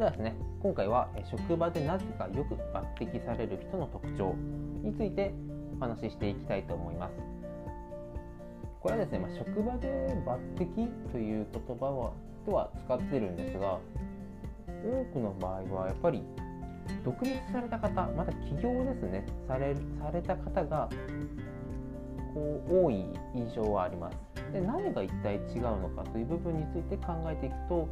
ではですね今回は職場でなぜかよく抜擢される人の特徴についてお話ししていきたいと思います。これはですね、まあ、職場で抜擢という言葉はでは使ってるんですが多くの場合はやっぱり独立された方また起業ですねされされた方がこう多い印象はあります。で何が一体違うのかという部分について考えていくと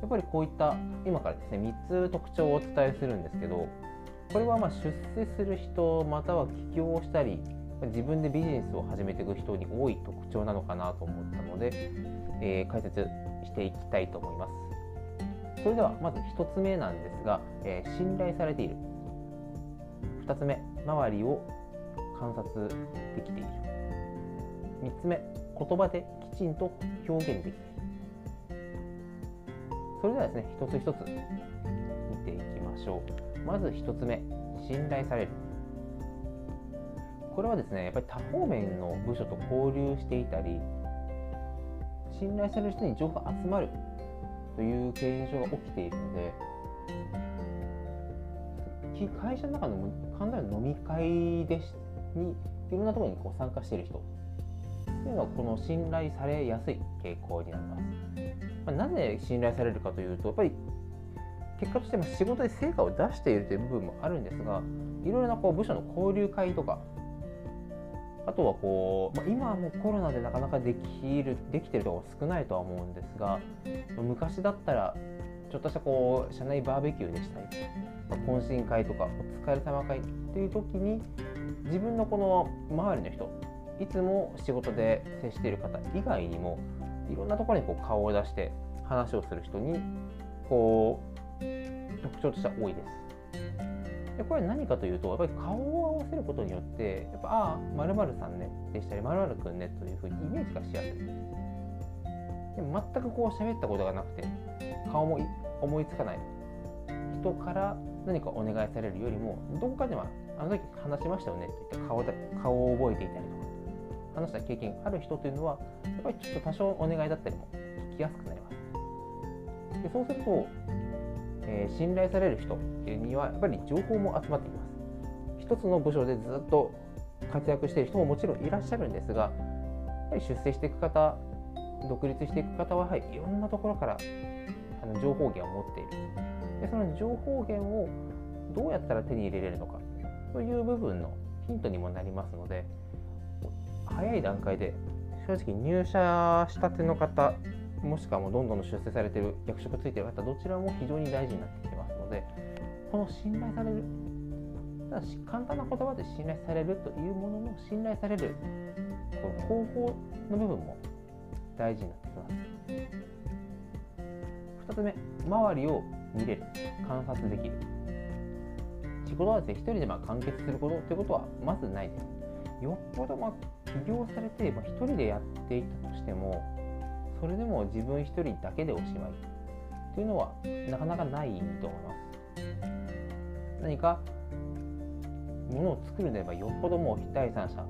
やっぱりこういった今からですね3つ特徴をお伝えするんですけどこれはま出世する人または起業をしたり自分でビジネスを始めていく人に多い特徴なのかなと思ったので、えー、解説していきたいと思います。それではまず1つ目なんですが、えー、信頼されている。2つ目周りを観察できている。3つ目言葉できちんと表現できている。それではですね一つ一つ見ていきましょうまず一つ目信頼されるこれはですねやっぱり多方面の部署と交流していたり信頼される人に情報が集まるという現象が起きているので会社の中の簡単な飲み会でしにいろんなところにこう参加している人というのはこの信頼されやすい傾向になります。まあ、なぜ信頼されるかというとやっぱり結果として仕事で成果を出しているという部分もあるんですがいろいろなこう部署の交流会とかあとはこう、まあ、今はもうコロナでなかなかできるできてるところ少ないとは思うんですが昔だったらちょっとしたこう社内バーベキューでしたり、まあ、懇親会とかお疲れ様会っていう時に自分のこの周りの人いつも仕事で接している方以外にもいろんなところにこう顔を出して話をする人にこう特徴としては多いです。でこれ何かというとやっぱり顔を合わせることによってやっぱああまるさんねでしたりまるくんねというふうにイメージがしやすい。でも全くこう喋ったことがなくて顔も思いつかない人から何かお願いされるよりもどこかではあの時話しましたよねといった顔顔を覚えていたりとか話した経験がある人というのはやっぱりちょっと多少お願いだったりも聞きやすくなります。でそうすると、えー、信頼される人にはやっぱり情報も集まってきます。一つの部署でずっと活躍している人ももちろんいらっしゃるんですがやはり出世していく方独立していく方は、はい、いろんなところからあの情報源を持っている。でその情報源をどうやったら手に入れれるのかという部分のヒントにもなりますので早い段階で正直入社したての方もしくはもうどんどん出世されてる役職ついてる方どちらも非常に大事になってきますのでこの信頼されるただし簡単な言葉で信頼されるというものの信頼されるこの方法の部分も大事になってきます。2つ目周りを見れる観察できる。仕事はですね一人でま完結することということはまずないです。よっぽどまあ起業されて、まあ、1人でやっていたとしてもそれでも自分1人だけでおしまいというのはなかなかないと思います。何かものを作るのであればよっぽどもう第三者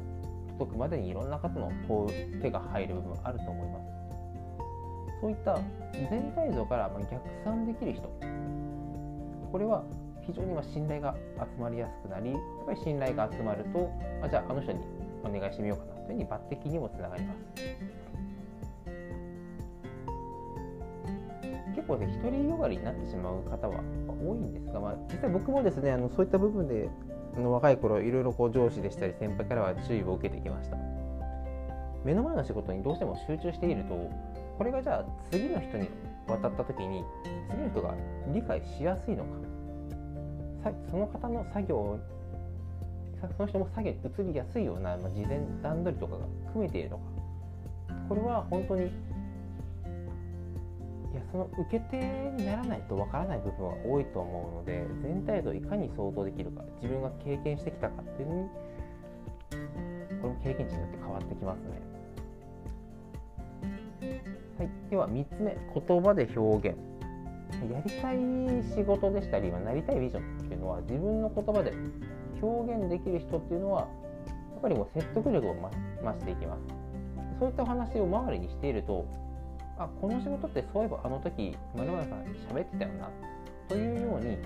届くまでにいろんな方の手が入る部分あると思います。そういった全体像から逆算できる人これは非常に信頼が集まりやすくなりやっぱり信頼が集まるとあじゃああの人にお願いしてみようかな。というふうに抜擢にもつながります。結構ね独りよがりになってしまう方は多いんですが、まあ、実際僕もですねあのそういった部分であの若い頃いろいろこう上司でしたり先輩からは注意を受けてきました。目の前の仕事にどうしても集中しているとこれがじゃあ次の人に渡った時に次の人が理解しやすいのか。その方の作業その人も作業に移りやすいような、まあ、事前段取りとかが組めているのか。これは本当にいやその受け手にならないとわからない部分は多いと思うので全体像をいかに想像できるか自分が経験してきたかっていうのにこの経験値によって変わってきますね。はい、では3つ目言葉で表現。やりたい仕事でしたりなりたいビジョンっていうのは自分の言葉で表現できる人っていうのはやっぱりもう説得力を増していきますそういった話を周りにしているとあこの仕事ってそういえばあの時丸々さん喋ってたよなというように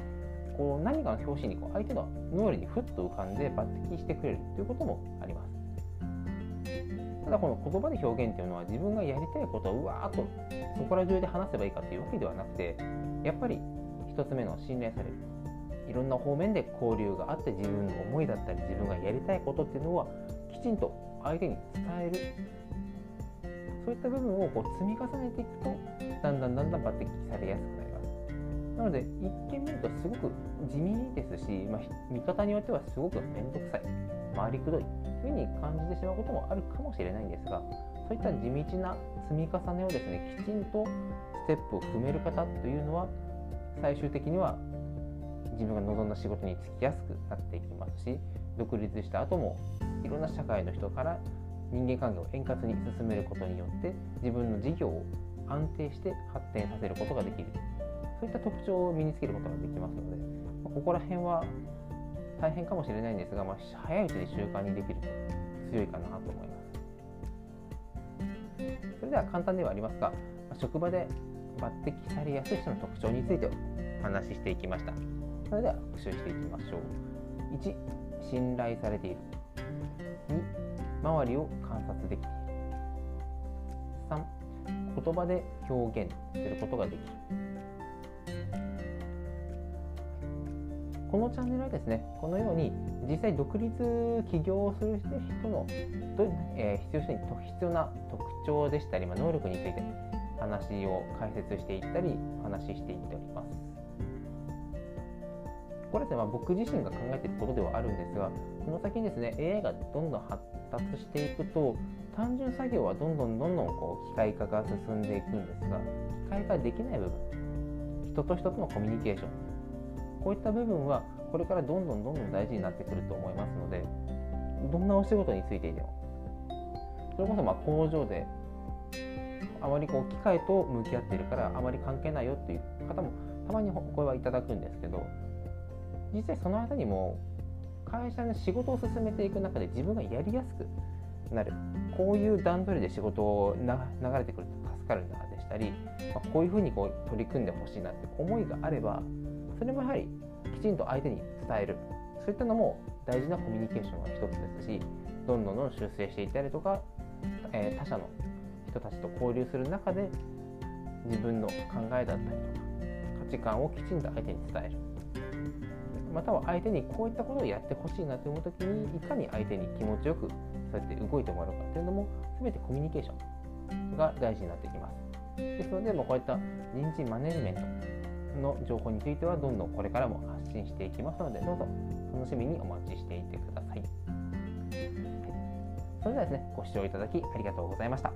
こう何かの表紙にこう相手の脳裏にふっと浮かんで抜擢してくれるということもあります。ただこの言葉で表現っていうのは自分がやりたいことをうわーっとそこら中で話せばいいかというわけではなくてやっぱり1つ目の信頼されるいろんな方面で交流があって自分の思いだったり自分がやりたいことっていうのはきちんと相手に伝える。そういった部分をこう積み重ねていくとだんだんだんだん抜擢されやすくなります。なので一見見るとすごく地味ですし、まあ、見方によってはすごく面倒くさい回りくどいというふうに感じてしまうこともあるかもしれないんですがそういった地道な積み重ねをですねきちんとステップを踏める方というのは最終的には自分が望んだ仕事に就きやすくなっていきますし独立した後もいろんな社会の人から人間関係を円滑に進めることによって自分の事業を安定して発展させることができるそういった特徴を身につけることができますのでここら辺は大変かもしれないんですが、まあ、早いうちに習慣にできると強いかなと思います。それでは簡単ではありますが、職場で抜擢されやすい人の特徴についてお話ししていきました。それでは復習していきましょう。1、信頼されている。2、周りを観察できている。3、言葉で表現することができる。このチャンネルはですねこのように実際独立起業をする人の、え、必要必要な特徴でしたり、まあ、能力について話を解説していったり話していっております。これですね、まあ、僕自身が考えていることではあるんですがこの先にですね AI がどんどん発達していくと単純作業はどんどんどんどんこう機械化が進んでいくんですが機械化できない部分人と人とのコミュニケーションこういった部分はこれからどんどんどんどん大事になってくると思いますのでどんなお仕事についていてもそれこそま工場であまりこう機械と向き合っているからあまり関係ないよっていう方もたまにお声はいただくんですけど実際その間にも会社の仕事を進めていく中で自分がやりやすくなる。こういう段取りで仕事を流れてくると助かるなでしたり、まこういうふうにこう取り組んでほしいなって思いがあればそれもやはりきちんと相手に伝える。そういったのも大事なコミュニケーションの一つですしどんどんどん修正していったりとか、えー、他者の人たちと交流する中で自分の考えだったりとか価値観をきちんと相手に伝える。または相手にこういったことをやってほしいなと思う時にいかに相手に気持ちよくそうやって動いてもらうかっていうのも全てコミュニケーションが大事になってきます。ですのでもうこういった人事マネジメントの情報についてはどんどんこれからも発信していきますのでどうぞ楽しみにお待ちしていてください、はい、それではですねご視聴いただきありがとうございました。